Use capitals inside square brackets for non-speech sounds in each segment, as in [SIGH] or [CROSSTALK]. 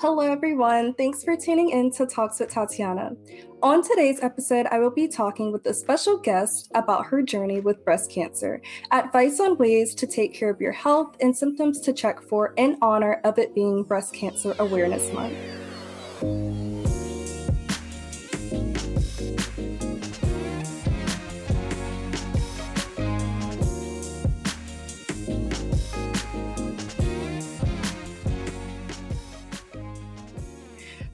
Hello, everyone. Thanks for tuning in to Talks with Tatiana. On today's episode, I will be talking with a special guest about her journey with breast cancer, advice on ways to take care of your health, and symptoms to check for in honor of it being Breast Cancer Awareness Month.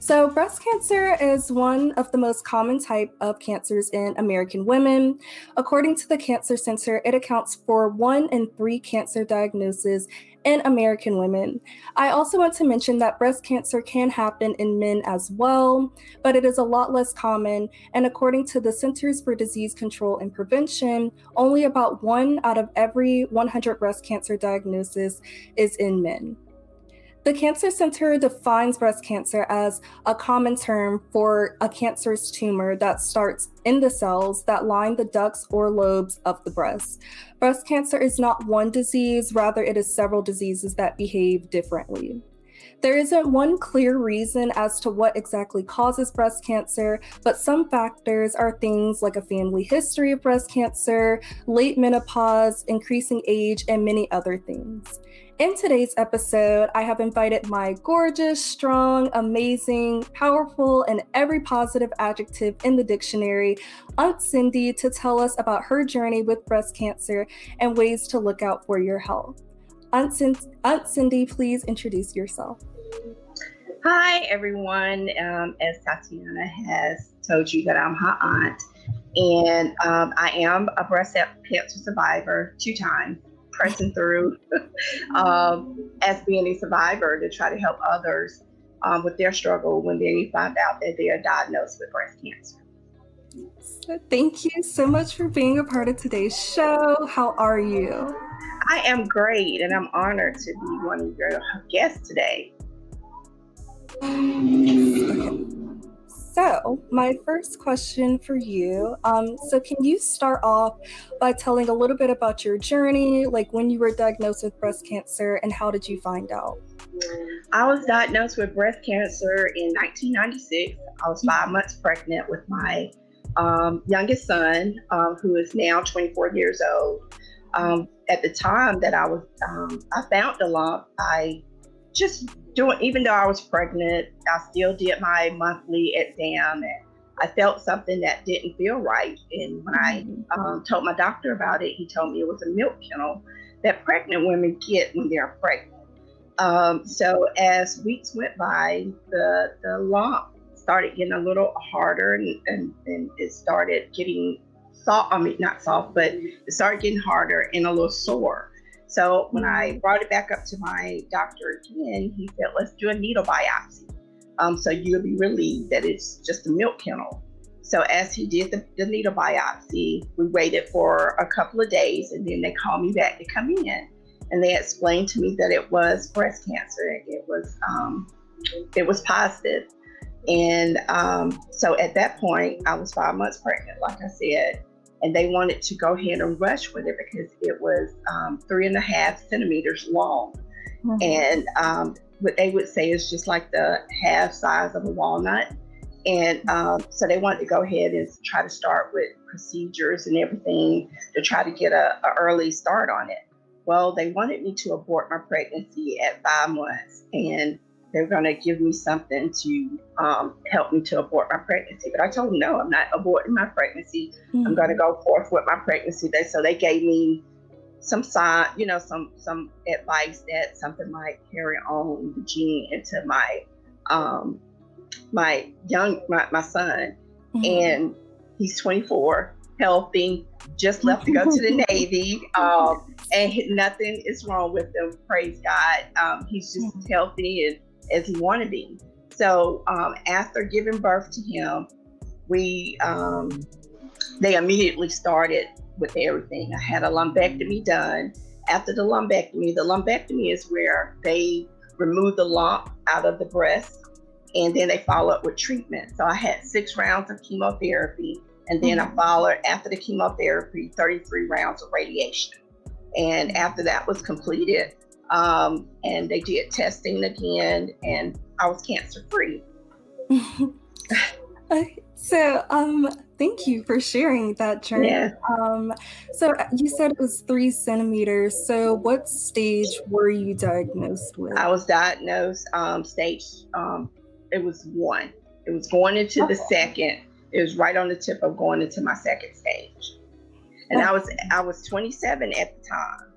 So, breast cancer is one of the most common type of cancers in American women. According to the Cancer Center, it accounts for one in three cancer diagnoses in American women. I also want to mention that breast cancer can happen in men as well, but it is a lot less common. And according to the Centers for Disease Control and Prevention, only about one out of every 100 breast cancer diagnoses is in men. The Cancer Center defines breast cancer as a common term for a cancerous tumor that starts in the cells that line the ducts or lobes of the breast. Breast cancer is not one disease, rather, it is several diseases that behave differently. There isn't one clear reason as to what exactly causes breast cancer, but some factors are things like a family history of breast cancer, late menopause, increasing age, and many other things. In today's episode, I have invited my gorgeous, strong, amazing, powerful, and every positive adjective in the dictionary, Aunt Cindy, to tell us about her journey with breast cancer and ways to look out for your health. Aunt, Aunt Cindy, please introduce yourself. Hi, everyone. Um, as Tatiana has told you, that I'm her aunt, and um, I am a breast cancer survivor two times pressing through [LAUGHS] um, as being a survivor to try to help others um, with their struggle when they find out that they are diagnosed with breast cancer. So thank you so much for being a part of today's show. How are you? I am great, and I'm honored to be one of your guests today. So, my first question for you um, so, can you start off by telling a little bit about your journey, like when you were diagnosed with breast cancer and how did you find out? I was diagnosed with breast cancer in 1996. I was five months pregnant with my um, youngest son, um, who is now 24 years old. Um, at the time that I was, um, I found the lump. I just doing, even though I was pregnant, I still did my monthly exam and I felt something that didn't feel right. And when I mm-hmm. um, told my doctor about it, he told me it was a milk kennel that pregnant women get when they're pregnant. Um, so as weeks went by, the, the lump started getting a little harder and, and, and it started getting soft. I mean, not soft, but it started getting harder and a little sore. So when I mm-hmm. brought it back up to my doctor again, he said, let's do a needle biopsy. Um, so you'll be relieved that it's just a milk kennel. So as he did the, the, needle biopsy, we waited for a couple of days and then they called me back to come in. And they explained to me that it was breast cancer. It was um, it was positive. And um, so at that point, I was five months pregnant, like I said and they wanted to go ahead and rush with it because it was um, three and a half centimeters long. Mm-hmm. And um, what they would say is just like the half size of a walnut. And um, so they wanted to go ahead and try to start with procedures and everything to try to get a, a early start on it. Well, they wanted me to abort my pregnancy at five months. And they're going to give me something to um, help me to abort my pregnancy. But I told them, no, I'm not aborting my pregnancy. Mm-hmm. I'm going to go forth with my pregnancy. They, so they gave me some sign, you know, some some advice that something might carry on the gene into my um, my young my, my son, mm-hmm. and he's 24, healthy, just left to go to the [LAUGHS] Navy, um, and nothing is wrong with him. Praise God, um, he's just mm-hmm. healthy and as he wanted to be. So um, after giving birth to him, we um, they immediately started with everything. I had a lumpectomy done. After the lumpectomy, the lumpectomy is where they remove the lump out of the breast and then they follow up with treatment. So I had six rounds of chemotherapy and then mm-hmm. I followed after the chemotherapy 33 rounds of radiation. And after that was completed, um, and they did testing again, and I was cancer free. [LAUGHS] so, um, thank you for sharing that journey. Yeah. Um, so you said it was three centimeters. So, what stage were you diagnosed with? I was diagnosed um, stage. Um, it was one. It was going into okay. the second. It was right on the tip of going into my second stage, and okay. I was I was 27 at the time.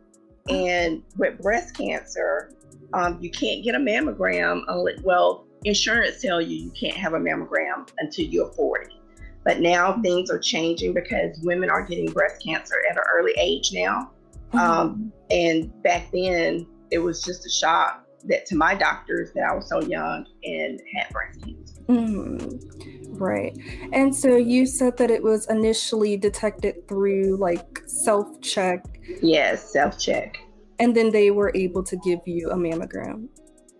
And with breast cancer, um, you can't get a mammogram. Unless, well, insurance tell you you can't have a mammogram until you're 40. But now things are changing because women are getting breast cancer at an early age now. Mm-hmm. Um, and back then, it was just a shock that to my doctors that I was so young and had breast cancer. Mm-hmm. Right. And so you said that it was initially detected through like self check. Yes, self check. And then they were able to give you a mammogram.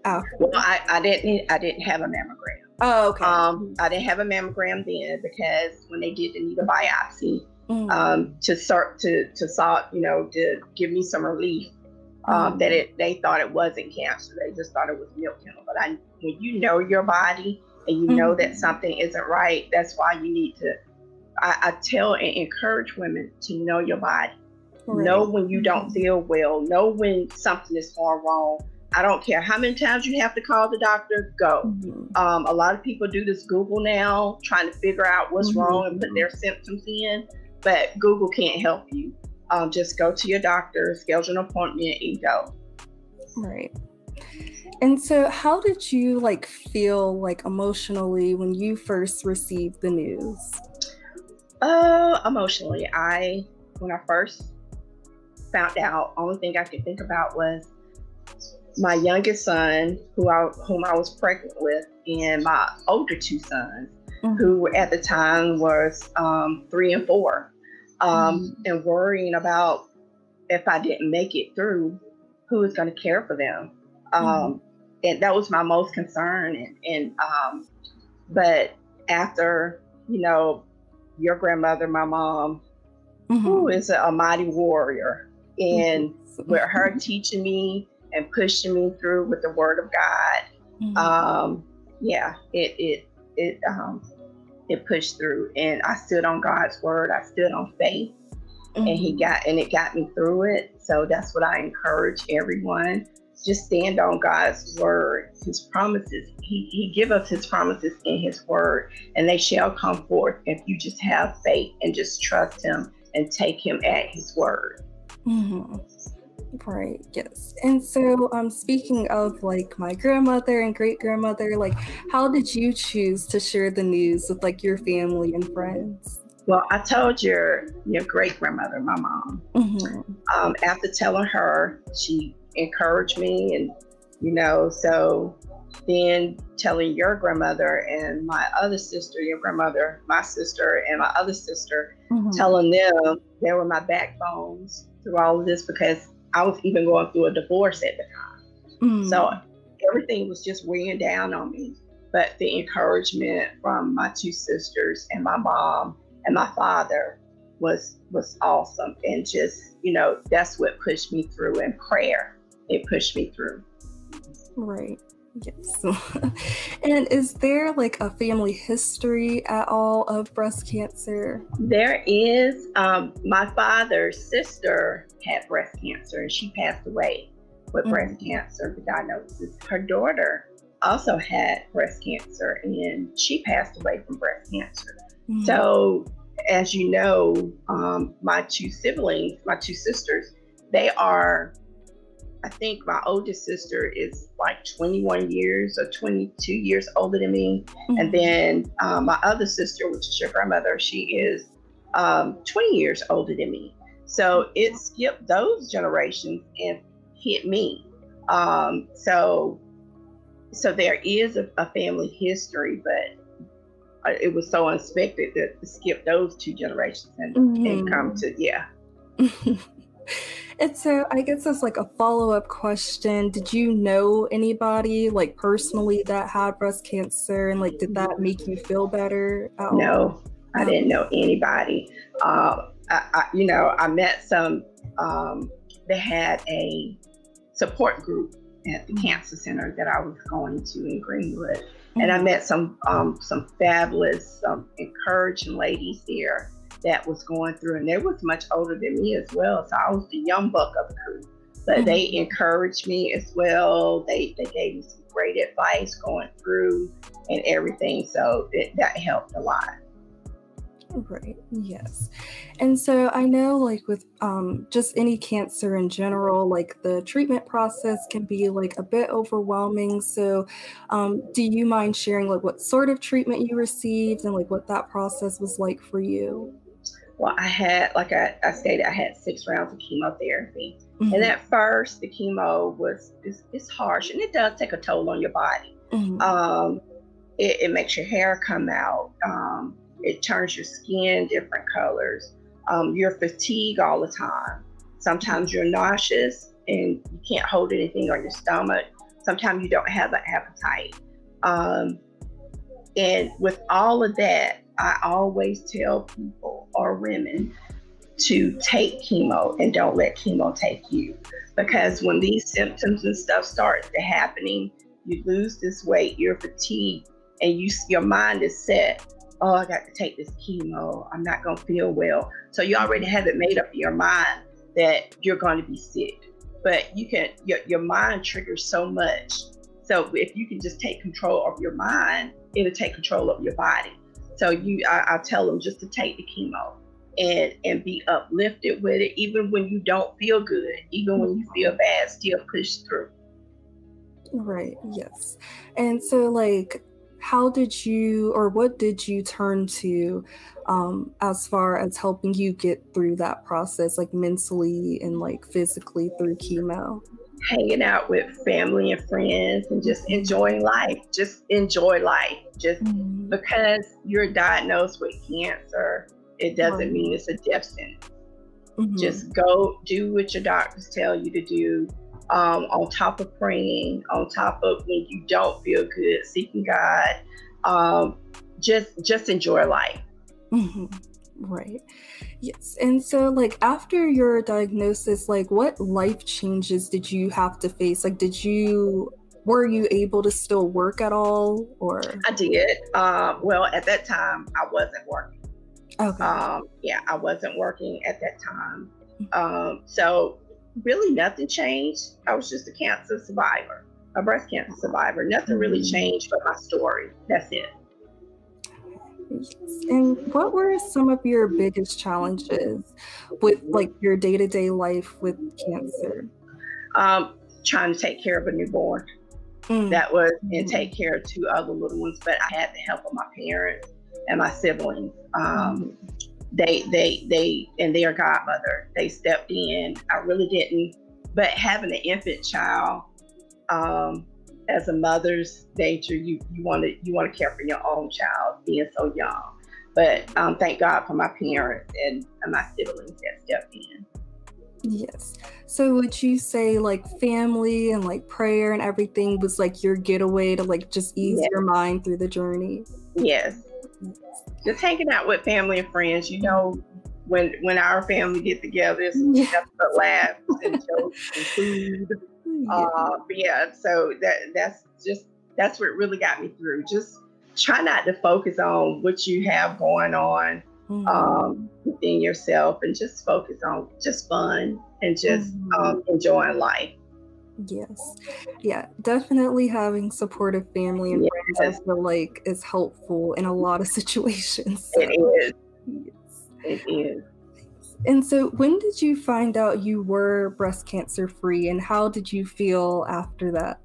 After. Well, I, I didn't. I didn't have a mammogram. Oh, okay. Um, I didn't have a mammogram then because when they did the needle biopsy, mm. um, to start to to sort, you know, to give me some relief, um, mm. that it they thought it wasn't cancer. They just thought it was milk kennel. But I, when you know your body and you mm. know that mm-hmm. something isn't right, that's why you need to. I, I tell and encourage women to know your body. Right. Know when you don't feel well. Know when something is going wrong I don't care how many times you have to call the doctor, go. Mm-hmm. Um, a lot of people do this Google now, trying to figure out what's mm-hmm. wrong and put their symptoms in, but Google can't help you. Um, just go to your doctor, schedule an appointment, and go. Right. And so, how did you like feel like emotionally when you first received the news? Uh, emotionally, I when I first found out, only thing I could think about was my youngest son, who I, whom I was pregnant with, and my older two sons, mm-hmm. who at the time was um, three and four, um, mm-hmm. and worrying about if I didn't make it through, who was going to care for them. Um, mm-hmm. And that was my most concern. And, and um, but after you know, your grandmother, my mom, mm-hmm. who is a, a mighty warrior, and mm-hmm. with her teaching me and pushing me through with the word of God. Mm-hmm. Um, yeah, it it it um it pushed through and I stood on God's word. I stood on faith and he mm-hmm. got and it got me through it. So that's what I encourage everyone. Just stand on God's word, his promises. He he give us his promises in his word and they shall come forth if you just have faith and just trust him and take him at his word. Mm-hmm. Right, yes. And so, um, speaking of like my grandmother and great grandmother, like, how did you choose to share the news with like your family and friends? Well, I told your your great grandmother, my mom. Mm-hmm. Um, after telling her, she encouraged me, and you know, so then telling your grandmother and my other sister, your grandmother, my sister, and my other sister, mm-hmm. telling them they were my backbones through all of this because I was even going through a divorce at the time. Mm. So everything was just weighing down on me. But the encouragement from my two sisters and my mom and my father was was awesome. And just, you know, that's what pushed me through in prayer. It pushed me through. Right. Yes. [LAUGHS] and is there like a family history at all of breast cancer? There is. Um, my father's sister had breast cancer and she passed away with mm-hmm. breast cancer, the diagnosis. Her daughter also had breast cancer and she passed away from breast cancer. Mm-hmm. So, as you know, um, my two siblings, my two sisters, they are I think my oldest sister is like 21 years or 22 years older than me. Mm-hmm. And then um, my other sister, which is your grandmother, she is um, 20 years older than me. So it skipped those generations and hit me. Um, so, so there is a, a family history, but uh, it was so unexpected that to skip those two generations and, mm-hmm. and come to yeah. [LAUGHS] And so I guess as like a follow-up question, did you know anybody like personally that had breast cancer and like did that make you feel better? No, I didn't know anybody. Um, I, I, you know, I met some um, that had a support group at the cancer center that I was going to in Greenwood. And I mm-hmm. met some um, some fabulous, um, encouraging ladies there that was going through, and they was much older than me as well. So I was the young buck of the crew, but mm-hmm. they encouraged me as well. They they gave me some great advice going through and everything, so it, that helped a lot. Right. Yes. And so I know like with um just any cancer in general, like the treatment process can be like a bit overwhelming. So um do you mind sharing like what sort of treatment you received and like what that process was like for you? Well, I had like I, I stated I had six rounds of chemotherapy. Mm-hmm. And at first the chemo was it's, it's, harsh and it does take a toll on your body. Mm-hmm. Um it, it makes your hair come out. Um, it turns your skin different colors. Um, you're fatigued all the time. Sometimes you're nauseous and you can't hold anything on your stomach. Sometimes you don't have an appetite. Um, and with all of that, I always tell people or women to take chemo and don't let chemo take you. Because when these symptoms and stuff start to happening, you lose this weight, you're fatigued, and you your mind is set oh, I got to take this chemo. I'm not to feel well. So you already have it made up in your mind that you're going to be sick. But you can, your, your mind triggers so much. So if you can just take control of your mind, it'll take control of your body. So you, I, I tell them just to take the chemo and and be uplifted with it, even when you don't feel good, even when you feel bad, still push through. Right. Yes. And so, like, how did you or what did you turn to um, as far as helping you get through that process like mentally and like physically through chemo hanging out with family and friends and just enjoying life just enjoy life just mm-hmm. because you're diagnosed with cancer it doesn't mean it's a death sentence mm-hmm. just go do what your doctors tell you to do um, on top of praying, on top of when you don't feel good, seeking God, um, just just enjoy life. Right. Yes. And so, like, after your diagnosis, like, what life changes did you have to face? Like, did you were you able to still work at all or i did uh, well at that time i wasn't working okay um, yeah i wasn't working at that time mm-hmm. um, so really nothing changed. I was just a cancer survivor, a breast cancer survivor. Nothing really mm-hmm. changed but my story. That's it. And what were some of your biggest challenges with like your day to day life with cancer? Um, trying to take care of a newborn. Mm. That was and take care of two other little ones, but I had the help of my parents and my siblings. Um, mm they they they and their godmother they stepped in i really didn't but having an infant child um, as a mother's nature you you want to you want to care for your own child being so young but um, thank god for my parents and, and my siblings that stepped in yes so would you say like family and like prayer and everything was like your getaway to like just ease yes. your mind through the journey yes just hanging out with family and friends. You know, when when our family get together, it's [LAUGHS] yeah. nothing but laughs and jokes and food. Yeah. Uh, yeah, so that that's just that's what really got me through. Just try not to focus on what you have going on mm-hmm. um, within yourself, and just focus on just fun and just mm-hmm. um, enjoying life. Yes. Yeah, definitely having supportive family and yes. friends I feel like is helpful in a lot of [LAUGHS] situations. So. It is. Yes. It is. And so when did you find out you were breast cancer free and how did you feel after that?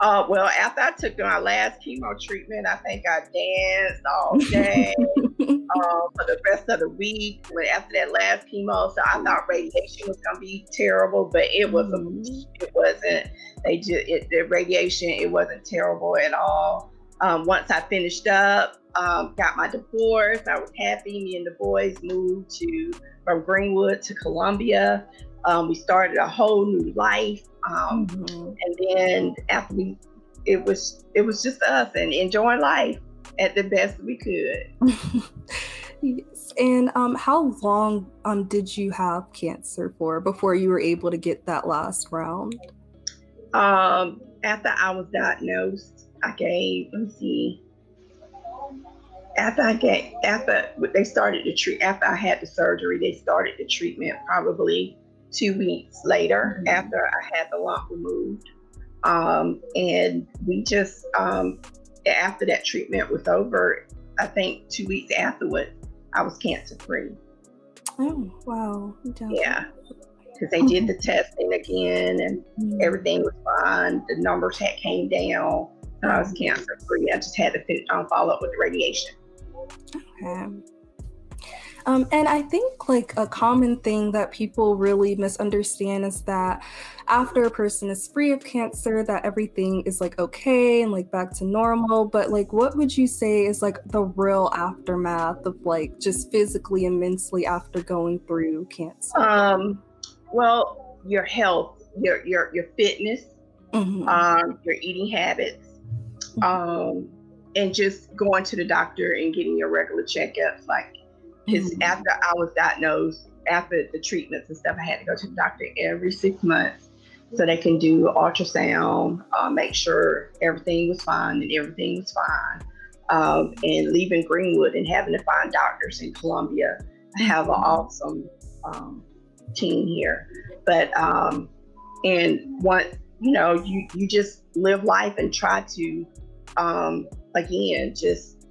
Uh, well, after I took my last chemo treatment, I think I danced all day uh, [LAUGHS] for the rest of the week. When after that last chemo, so I thought radiation was gonna be terrible, but it wasn't. Mm-hmm. It wasn't. They just it, the radiation. It wasn't terrible at all. Um, once I finished up, um, got my divorce. I was happy. Me and the boys moved to from Greenwood to Columbia. Um, we started a whole new life. Um, mm-hmm. And then after we, it was it was just us and enjoying life at the best we could. [LAUGHS] yes. And um, how long um did you have cancer for before you were able to get that last round? Um, after I was diagnosed, I gave, let me see, after I get after they started the treat after I had the surgery, they started the treatment probably two weeks later mm-hmm. after I had the lump removed. Um, and we just um, after that treatment was over, I think two weeks afterward, I was cancer free. Oh wow! Yeah, because they did the testing again, and mm-hmm. everything was fine. The numbers had came down, I was mm-hmm. cancer free. I just had to fit, um, follow up with the radiation. Okay. Um, and I think like a common thing that people really misunderstand is that after a person is free of cancer, that everything is like okay and like back to normal. But like, what would you say is like the real aftermath of like just physically and mentally after going through cancer? Um, well, your health, your your your fitness, mm-hmm. um, your eating habits, mm-hmm. um, and just going to the doctor and getting your regular checkups. Like, because mm-hmm. after I was diagnosed, after the treatments and stuff, I had to go to the doctor every six months so they can do ultrasound, uh, make sure everything was fine and everything was fine. Um, and leaving Greenwood and having to find doctors in Columbia. I have an mm-hmm. awesome um, team here, but um, and what you know, you you just live life and try to um, again, just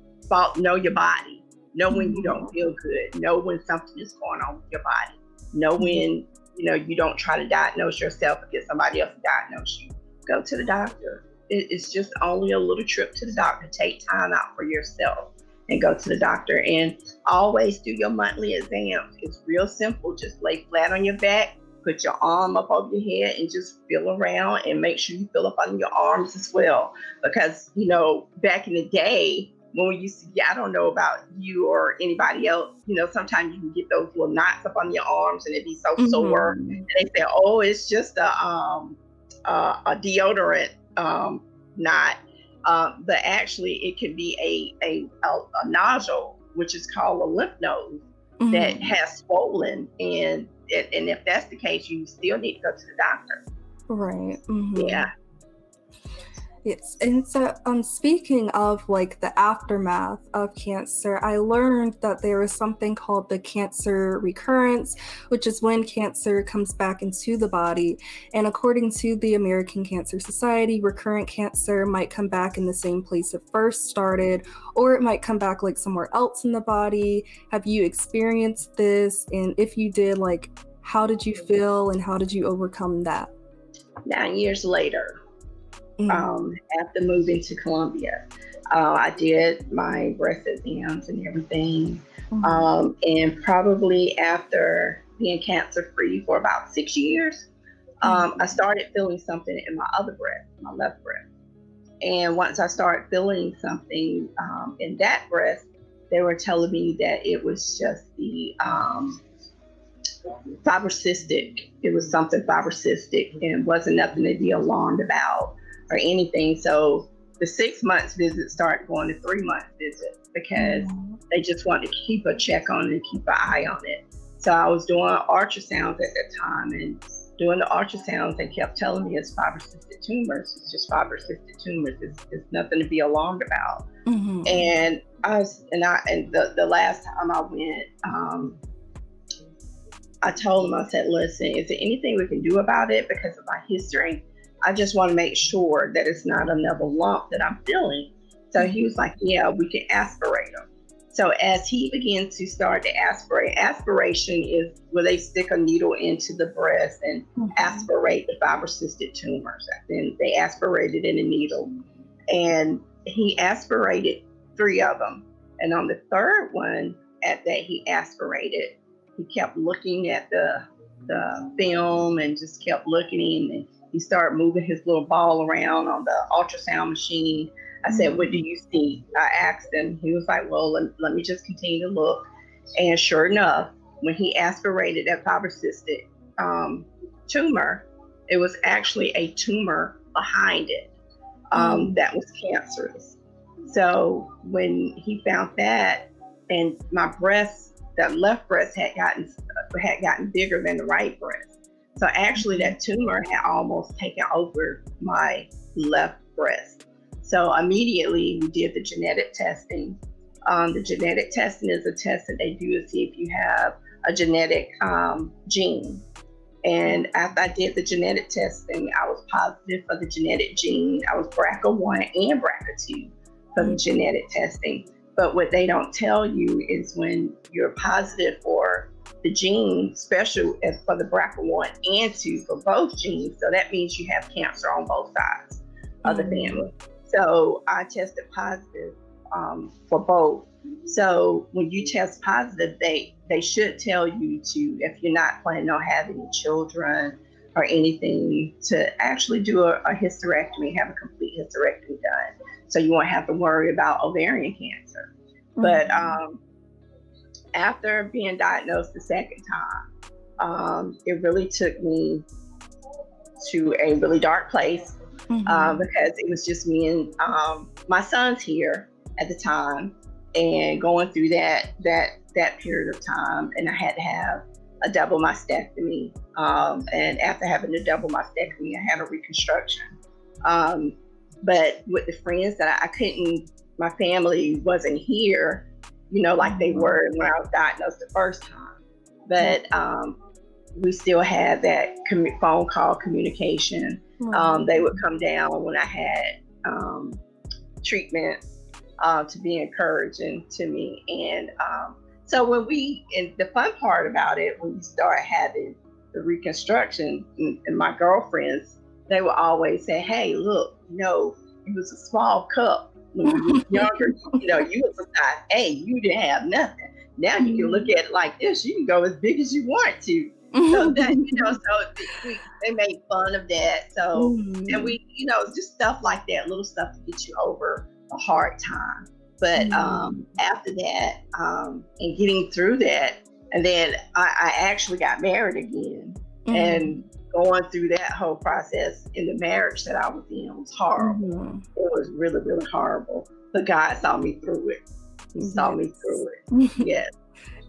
know your body. Know when you don't feel good. Know when something is going on with your body. Know mm-hmm. when you know you don't try to diagnose yourself or get somebody else to diagnose you. Go to the doctor. it's just only a little trip to the doctor. Take time out for yourself and go to the doctor. And always do your monthly exams. It's real simple. Just lay flat on your back put your arm up over your head and just feel around and make sure you feel up on your arms as well. Because, you know, back in the day, when we used to get, I don't know about you or anybody else, you know, sometimes you can get those little knots up on your arms and it'd be so mm-hmm. sore. And they say, oh, it's just a, um, uh, a deodorant um, knot. Uh, but actually, it can be a, a, a, a nodule, which is called a lymph node, mm-hmm. that has swollen. And and if that's the case, you still need to go to the doctor. Right. Mm-hmm. Yeah. Yes. And so, um, speaking of like the aftermath of cancer, I learned that there is something called the cancer recurrence, which is when cancer comes back into the body. And according to the American Cancer Society, recurrent cancer might come back in the same place it first started, or it might come back like somewhere else in the body. Have you experienced this? And if you did, like, how did you feel and how did you overcome that? Nine years later, mm-hmm. um, after moving to Columbia. Uh, I did my breast exams and everything. Mm-hmm. Um, and probably after being cancer free for about six years, um, mm-hmm. I started feeling something in my other breast, my left breast. And once I started feeling something um, in that breast, they were telling me that it was just the um, fibrocystic. It was something fibrocystic and wasn't nothing to be alarmed about or anything. So the six months visit started going to three months visit because mm-hmm. they just wanted to keep a check on it and keep an eye on it. So I was doing ultrasounds at that time and doing the ultrasounds, they kept telling me it's fibrocystic tumors. It's just fibrocystic tumors. It's, it's nothing to be alarmed about. Mm-hmm. And I was, and I, and the, the last time I went, um, I told them, I said, listen, is there anything we can do about it because of my history? I just want to make sure that it's not another lump that I'm feeling. So he was like, Yeah, we can aspirate them. So as he began to start to aspirate, aspiration is where they stick a needle into the breast and mm-hmm. aspirate the fibrocystic tumors. Then they aspirated in a needle. And he aspirated three of them. And on the third one, at that he aspirated, he kept looking at the the film and just kept looking and he started moving his little ball around on the ultrasound machine. I said, What do you see? I asked him. He was like, Well, let, let me just continue to look. And sure enough, when he aspirated that fibrocystic um, tumor, it was actually a tumor behind it um, mm. that was cancerous. So when he found that, and my breast, that left breast had gotten had gotten bigger than the right breast. So actually, that tumor had almost taken over my left breast. So immediately we did the genetic testing. Um, the genetic testing is a test that they do to see if you have a genetic um, gene. And after I did the genetic testing, I was positive for the genetic gene. I was BRCA1 and BRCA2 for the genetic testing. But what they don't tell you is when you're positive for the gene, special for the BRCA1 and 2 for both genes. So that means you have cancer on both sides of the mm-hmm. family. So I tested positive um, for both. So when you test positive, they they should tell you to, if you're not planning on having children or anything, to actually do a, a hysterectomy, have a complete hysterectomy done, so you won't have to worry about ovarian cancer. Mm-hmm. But um, after being diagnosed the second time, um, it really took me to a really dark place mm-hmm. uh, because it was just me and um, my son's here at the time and going through that that that period of time and I had to have a double mastectomy um, and after having a double mastectomy I had a reconstruction um, but with the friends that I, I, couldn't my family wasn't here you know like they mm-hmm. were when I was diagnosed the first time but um, we still had that phone call communication um, they would come down when I had um, treatment uh, to be encouraging to me. And um, so when we, and the fun part about it, when we start having the reconstruction, and, and my girlfriends, they would always say, "Hey, look, you know, it was a small cup you [LAUGHS] younger. you know, you was a size A, you didn't have nothing. Now you can look at it like this. You can go as big as you want to so [LAUGHS] that you know, so we, they made fun of that. So mm-hmm. and we, you know, just stuff like that, little stuff to get you over a hard time. But mm-hmm. um, after that, um, and getting through that, and then I, I actually got married again, mm-hmm. and going through that whole process in the marriage that I was in was horrible. Mm-hmm. It was really, really horrible. But God saw me through it. He saw me through it. [LAUGHS] yes.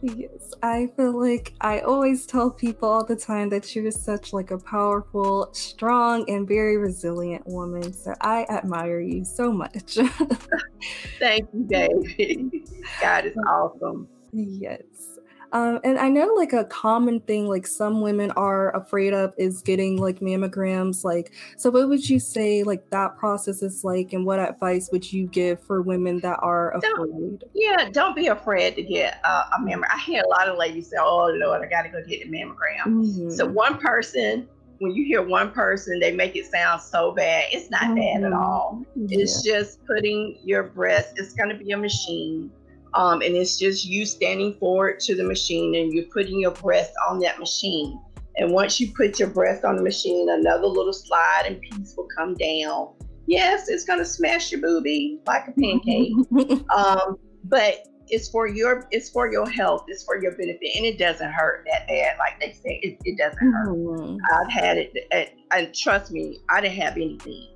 Yes, I feel like I always tell people all the time that you're such like a powerful, strong, and very resilient woman. So I admire you so much. [LAUGHS] Thank you, David. [LAUGHS] God is awesome. Yes. Um, and I know like a common thing like some women are afraid of is getting like mammograms. Like, so what would you say like that process is like, and what advice would you give for women that are afraid? Don't, yeah, don't be afraid to get uh, a mammogram. I hear a lot of ladies say, "Oh Lord, I got to go get a mammogram." Mm-hmm. So one person when you hear one person, they make it sound so bad. It's not mm-hmm. bad at mm-hmm. all. Yeah. It's just putting your breast, it's going to be a machine. Um, and it's just you standing forward to the machine and you're putting your breast on that machine. And once you put your breast on the machine, another little slide and piece will come down. Yes, it's gonna smash your boobie like a pancake. [LAUGHS] um, but it's for your it's for your health, it's for your benefit, and it doesn't hurt that bad. Like they say, it, it doesn't hurt. Mm-hmm. I've had it, and trust me, I didn't have anything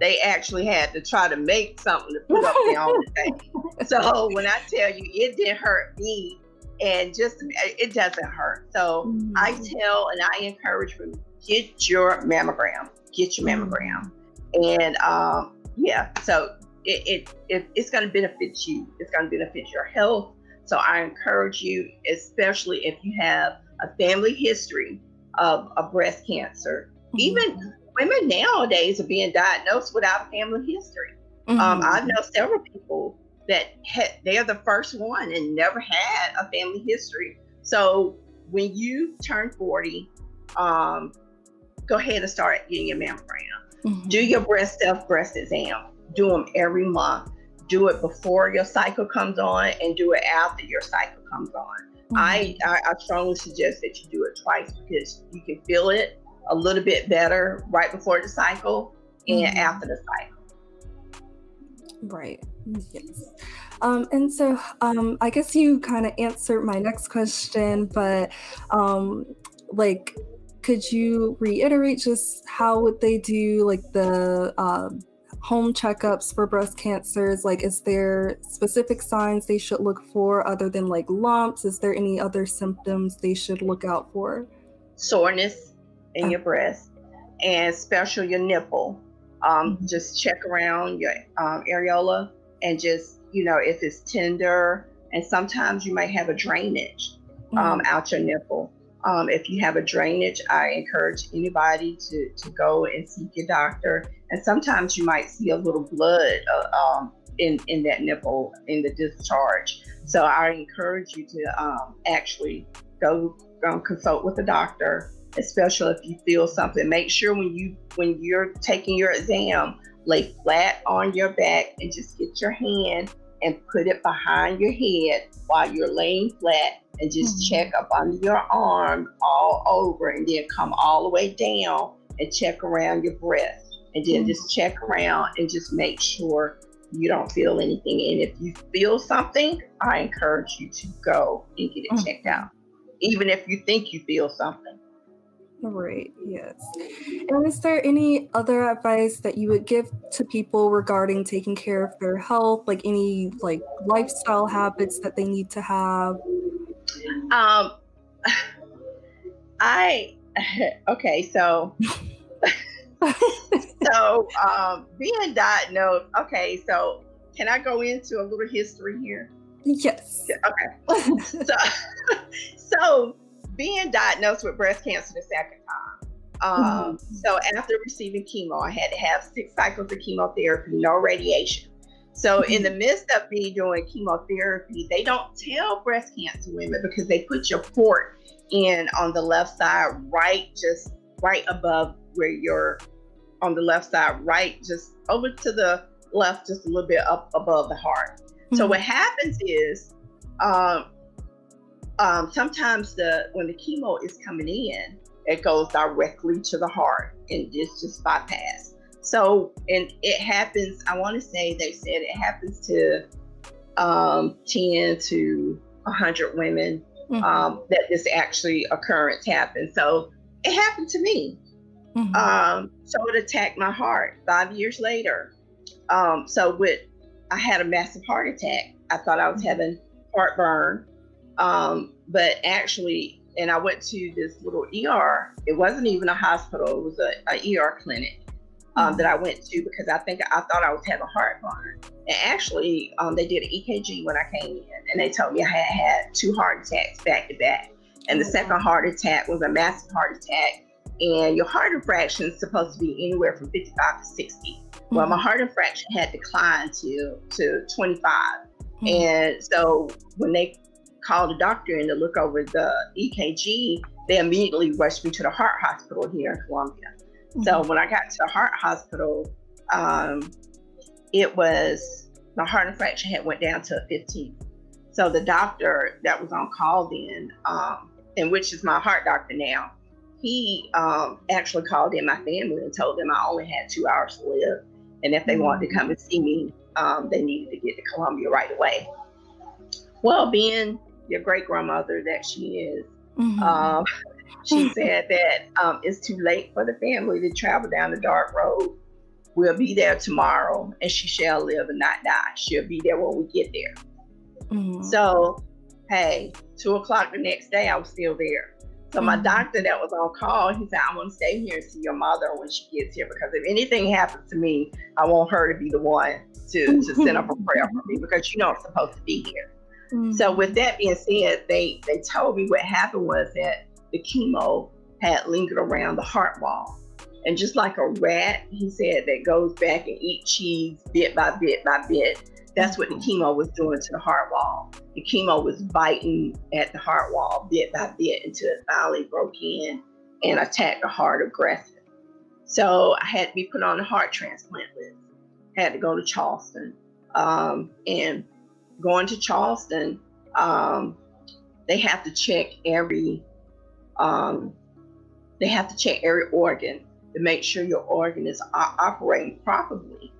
they actually had to try to make something to put up there on the thing. So when I tell you it didn't hurt me, and just it doesn't hurt. So mm-hmm. I tell and I encourage women get your mammogram, get your mm-hmm. mammogram, and um, yeah, so it, it, it it's going to benefit you. It's going to benefit your health. So I encourage you, especially if you have a family history of, of breast cancer, mm-hmm. even women nowadays are being diagnosed without family history. Um, mm-hmm. Um, I know several people that had, they're the first one and never had a family history. So when you turn 40, um, go ahead and start getting your mammogram. Mm-hmm. Do your breast self breast exam. Do them every month. Do it before your cycle comes on and do it after your cycle comes on. Mm-hmm. I, I, I strongly suggest that you do it twice because you can feel it a little bit better right before the cycle and mm-hmm. after the cycle. Right. Yes. Um, and so um, I guess you kind of answered my next question, but um, like, could you reiterate just how would they do like the um, home checkups for breast cancers? Like, is there specific signs they should look for other than like lumps? Is there any other symptoms they should look out for? Soreness in your breast and special your nipple. Um, mm-hmm. Just check around your um, areola and just, you know, if it's tender, and sometimes you might have a drainage um, mm-hmm. out your nipple. Um, if you have a drainage, I encourage anybody to, to go and seek your doctor. And sometimes you might see a little blood uh, um, in, in that nipple in the discharge. So I encourage you to um, actually go, go consult with a doctor, especially if you feel something. Make sure when you when you're taking your exam, lay flat on your back and just get your hand and put it behind your head while you're laying flat and just mm-hmm. check up under your arm all over and then come all the way down and check around your breast and then mm-hmm. just check around and just make sure you don't feel anything and if you feel something i encourage you to go and get it mm-hmm. checked out even if you think you feel something Right, yes. And is there any other advice that you would give to people regarding taking care of their health, like any like lifestyle habits that they need to have? Um I [LAUGHS] okay, so so um being diagnosed, okay, so can I go into a little history here? Yes. Okay. [LAUGHS] so [LAUGHS] so being diagnosed with breast cancer the second time. Um, mm-hmm. So after receiving chemo, I had to have six cycles of chemotherapy, no radiation. So mm-hmm. in the midst of me doing chemotherapy, they don't tell breast cancer women because they put your port in on the left side, right, just right above where you're on the left side, right, just over to the left, just a little bit up above the heart. Mm-hmm. So what happens is um, um, sometimes the when the chemo is coming in, it goes directly to the heart and it's just bypass. So, and it happens. I want to say they said it happens to um, ten to hundred women mm-hmm. um, that this actually occurrence happened. So it happened to me. Mm-hmm. Um, so it attacked my heart five years later. Um, so with I had a massive heart attack. I thought I was mm-hmm. having heartburn. Um, but actually, and I went to this little ER. It wasn't even a hospital. It was a, a ER clinic um, mm-hmm. that I went to because I think I thought I was having a heartburn. And actually, um, they did an EKG when I came in, and they told me I had had two heart attacks back to back. And the oh, second heart attack was a massive heart attack. And your heart infraction is supposed to be anywhere from 55 to 60. Mm-hmm. Well, my mm-hmm. heart infraction had declined to to 25. Mm-hmm. And so when they called a doctor in to look over the EKG, they immediately rushed me to the heart hospital here in Columbia. Mm-hmm. So when I got to the heart hospital, um, it was my heart infraction had went down to a 15. So the doctor that was on call then, um, and which is my heart doctor now, he um, actually called in my family and told them I only had two hours to live, and if they mm-hmm. wanted to come and see me, um, they needed to get to Columbia right away. Well, being your great grandmother that she is. Mm-hmm. Um, [LAUGHS] she said that um, it's too late for the family to travel down the dark road. We'll be there tomorrow, and she shall live and not die. She'll be there when we get there. Mm-hmm. So, hey, two o'clock the next day, I was still there. So my mm-hmm. doctor that was on call, he said, I want to stay here and see your mother when she gets here because if anything happens to me, I want her to be the one to, to send up a prayer for me [LAUGHS] because you know I'm supposed to be here. Mm-hmm. So with that being said, they they told me what happened was that the chemo had lingered around the heart wall. And just like a rat, he said, that goes back and eat cheese bit by bit by bit. That's what the chemo was doing to the heart wall. The chemo was biting at the heart wall bit by bit until it finally broke in and attacked the heart aggressive. So I had to be put on a heart transplant list. had to go to Charleston. Um, and going to Charleston, um, they have to check every um, they have to check every organ to make sure your organ is operating properly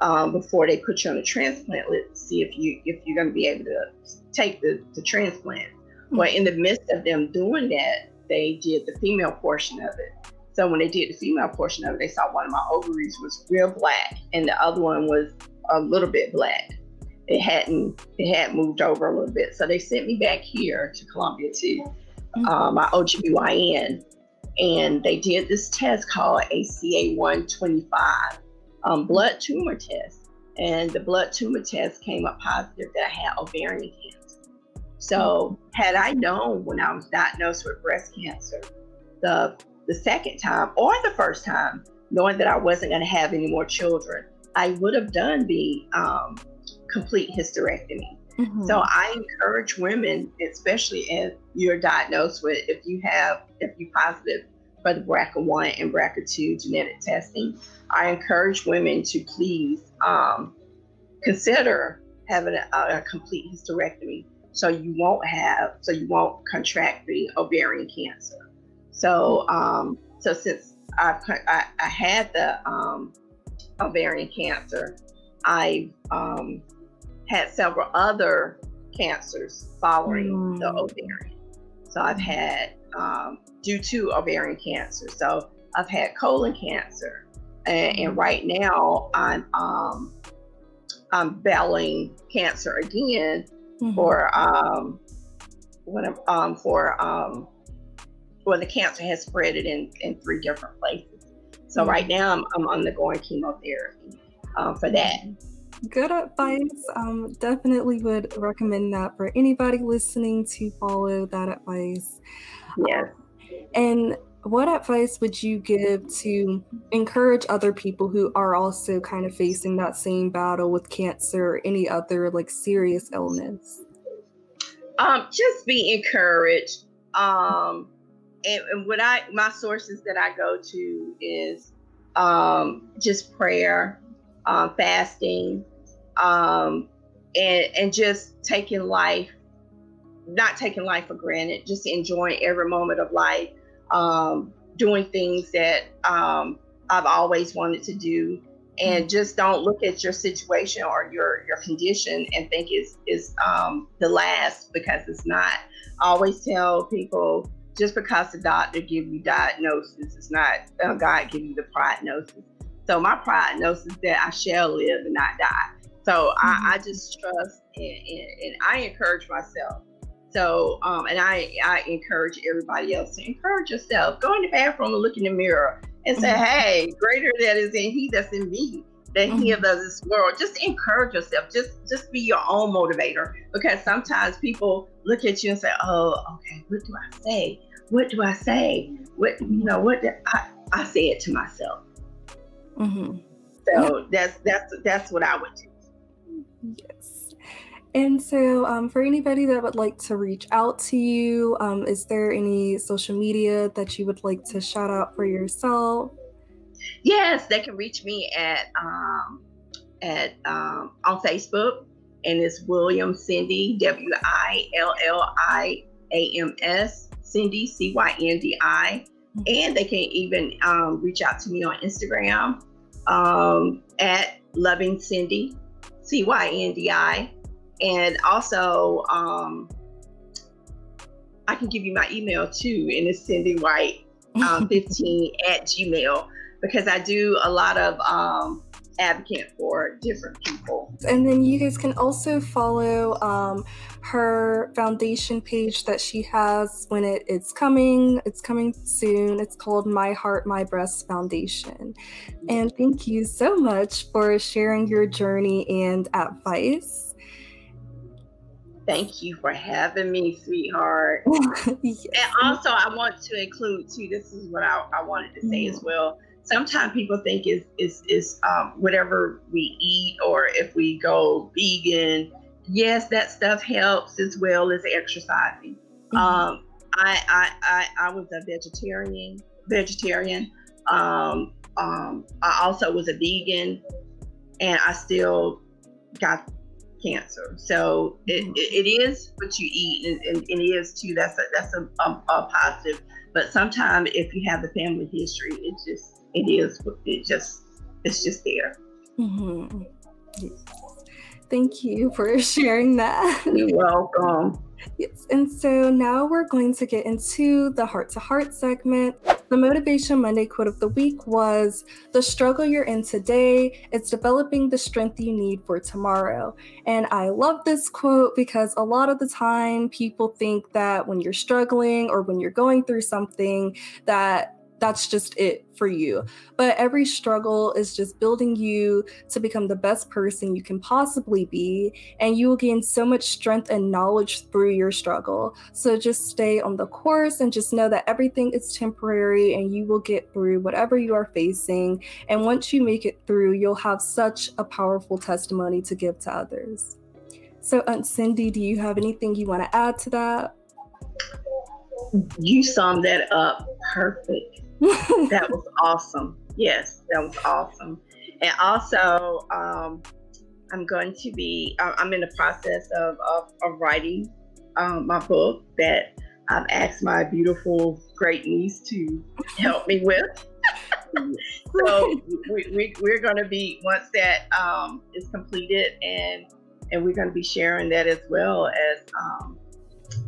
um, before they put you on a transplant list to see if you if you're going to be able to take the, the transplant. Mm-hmm. Well, in the midst of them doing that, they did the female portion of it. So when they did the female portion of it, they saw one of my ovaries was real black and the other one was a little bit black it hadn't it had moved over a little bit. So they sent me back here to Columbia to mm-hmm. uh, my OBGYN. and they did this test called a CA 125 um, blood tumor test. And the blood tumor test came up positive that I had ovarian cancer. So, had I known when I was diagnosed with breast cancer, the the second time or the first time, knowing that I wasn't going to have any more children, I would have done the um, complete hysterectomy. Mm-hmm. So I encourage women, especially if you're diagnosed with, if you have, if you're positive for the BRCA1 and BRCA2 genetic testing, I encourage women to please um, consider having a, a, complete hysterectomy so you won't have, so you won't contract the ovarian cancer. So, um, so since I, I, I had the um, ovarian cancer, I um, had several other cancers following mm. the ovarian. So I've had um, due to ovarian cancer. So I've had colon cancer, and, and mm. right now I'm um, I'm battling cancer again mm-hmm. for um, when I'm, um, for um, well the cancer has spread it in in three different places. So mm-hmm. right now I'm, I'm undergoing chemotherapy uh, for that. Good advice. Um, definitely would recommend that for anybody listening to follow that advice. Yeah. And what advice would you give to encourage other people who are also kind of facing that same battle with cancer or any other like serious illness? Um, just be encouraged. Um, and, and what I my sources that I go to is um, just prayer, um, fasting, um, and and just taking life, not taking life for granted, just enjoying every moment of life, um, doing things that um, I've always wanted to do, and mm-hmm. just don't look at your situation or your your condition and think it's is um, the last because it's not. I always tell people just because the doctor give you diagnosis, it's not uh, God give you the prognosis. So my prognosis that I shall live and not die. So mm-hmm. I, I, just trust and, and, and, I encourage myself. So, um, and I, I encourage everybody else to encourage yourself. Go in the bathroom and look in the mirror and say, mm-hmm. hey, greater that is in he that's in me than mm-hmm. he of this world. Just encourage yourself. Just just be your own motivator. Because sometimes people look at you and say, oh, okay, what do I say? What do I say? What, you know, what I, I say it to myself. Mm-hmm. So that's that's that's what I would do. Yes. And so, um, for anybody that would like to reach out to you, um, is there any social media that you would like to shout out for yourself? Yes, they can reach me at um, at um, on Facebook, and it's William Cyndi W I L L I A M S Cyndi C Y N D I, mm-hmm. and they can even um, reach out to me on Instagram um, at Loving Cyndi C Y N D I. And also, um, I can give you my email too, and it's Cindy White um, [LAUGHS] 15 at Gmail because I do a lot of um, advocate for different people. And then you guys can also follow um, her foundation page that she has when it, it's coming. It's coming soon. It's called My Heart, My Breast Foundation. And thank you so much for sharing your journey and advice. Thank you for having me, sweetheart. [LAUGHS] yes. And also, I want to include too. This is what I, I wanted to say mm-hmm. as well sometimes people think is is is um, whatever we eat or if we go vegan. Yes, that stuff helps as well as exercising. Mm-hmm. Um, I, I, I I was a vegetarian. Vegetarian. Um, um, I also was a vegan, and I still got cancer. So it, mm-hmm. it, it is what you eat, and, and, and, it is too. That's a that's a, a, a positive. But sometimes if you have the family history, it just it is it just it's just there mm-hmm. yes. thank you for [LAUGHS] sharing that you're welcome yes and so now we're going to get into the heart to heart segment The Motivation Monday quote of the week was The struggle you're in today is developing the strength you need for tomorrow. And I love this quote because a lot of the time people think that when you're struggling or when you're going through something, that that's just it for you. But every struggle is just building you to become the best person you can possibly be. And you will gain so much strength and knowledge through your struggle. So just stay on the course and just know that everything is temporary and you will get through whatever you are facing. And once you make it through, you'll have such a powerful testimony to give to others. So, Aunt Cindy, do you have anything you want to add to that? You summed that up perfect that was awesome. Yes, that was awesome. And also, um, I'm going to be, I'm in the process of, of, of writing um, my book that I've asked my beautiful great niece to help me with. [LAUGHS] so we, we, we're going to be, once that um, is completed and and we're going to be sharing that as well as um,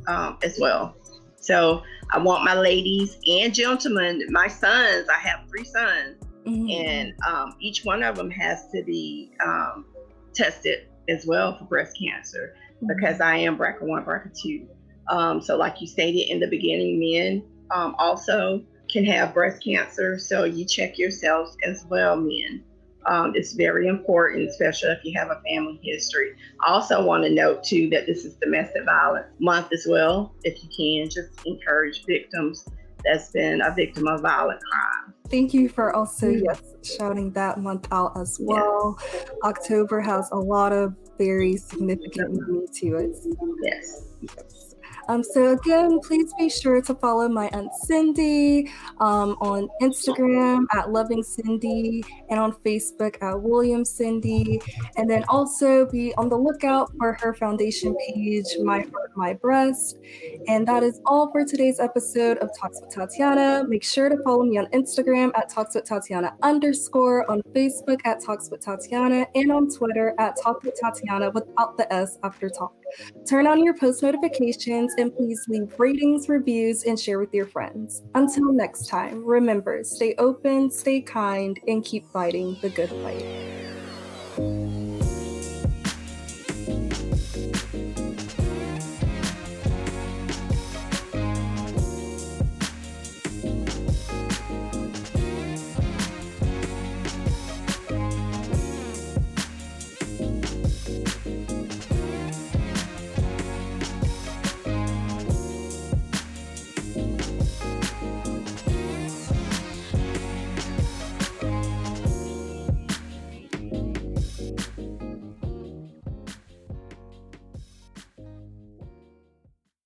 um, as well. So I want my ladies and gentlemen, my sons, I have three sons, mm-hmm. and um, each one of them has to be um, tested as well for breast cancer mm-hmm. because I am BRCA1, BRCA2. Um, so, like you stated in the beginning, men um, also can have breast cancer. So, you check yourselves as well, men. Um, it's very important, especially if you have a family history. I also want to note too that this is domestic violence month as well. If you can, just encourage victims that's been a victim of violent crime. Thank you for also yes, shouting that month out as well. Yes. October has a lot of very significant meaning to it. Yes. yes. Um, so again, please be sure to follow my aunt Cindy um, on Instagram at Loving Cyndi and on Facebook at William Cyndi, and then also be on the lookout for her foundation page, My Heart, My Breast. And that is all for today's episode of Talks with Tatiana. Make sure to follow me on Instagram at Talks with Tatiana underscore, on Facebook at Talks with Tatiana, and on Twitter at Talk with Tatiana without the S after talk. Turn on your post notifications and please leave ratings, reviews, and share with your friends. Until next time, remember stay open, stay kind, and keep fighting the good fight.